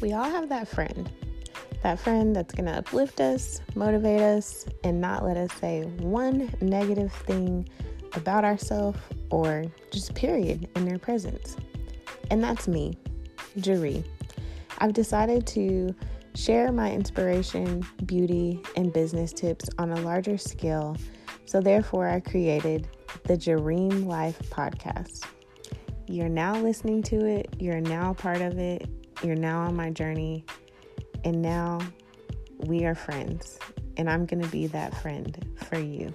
we all have that friend. That friend that's going to uplift us, motivate us, and not let us say one negative thing about ourselves or just period in their presence. And that's me, Jaree. I've decided to share my inspiration, beauty, and business tips on a larger scale. So, therefore, I created the Jareem Life podcast. You're now listening to it, you're now part of it, you're now on my journey, and now we are friends. And I'm going to be that friend for you.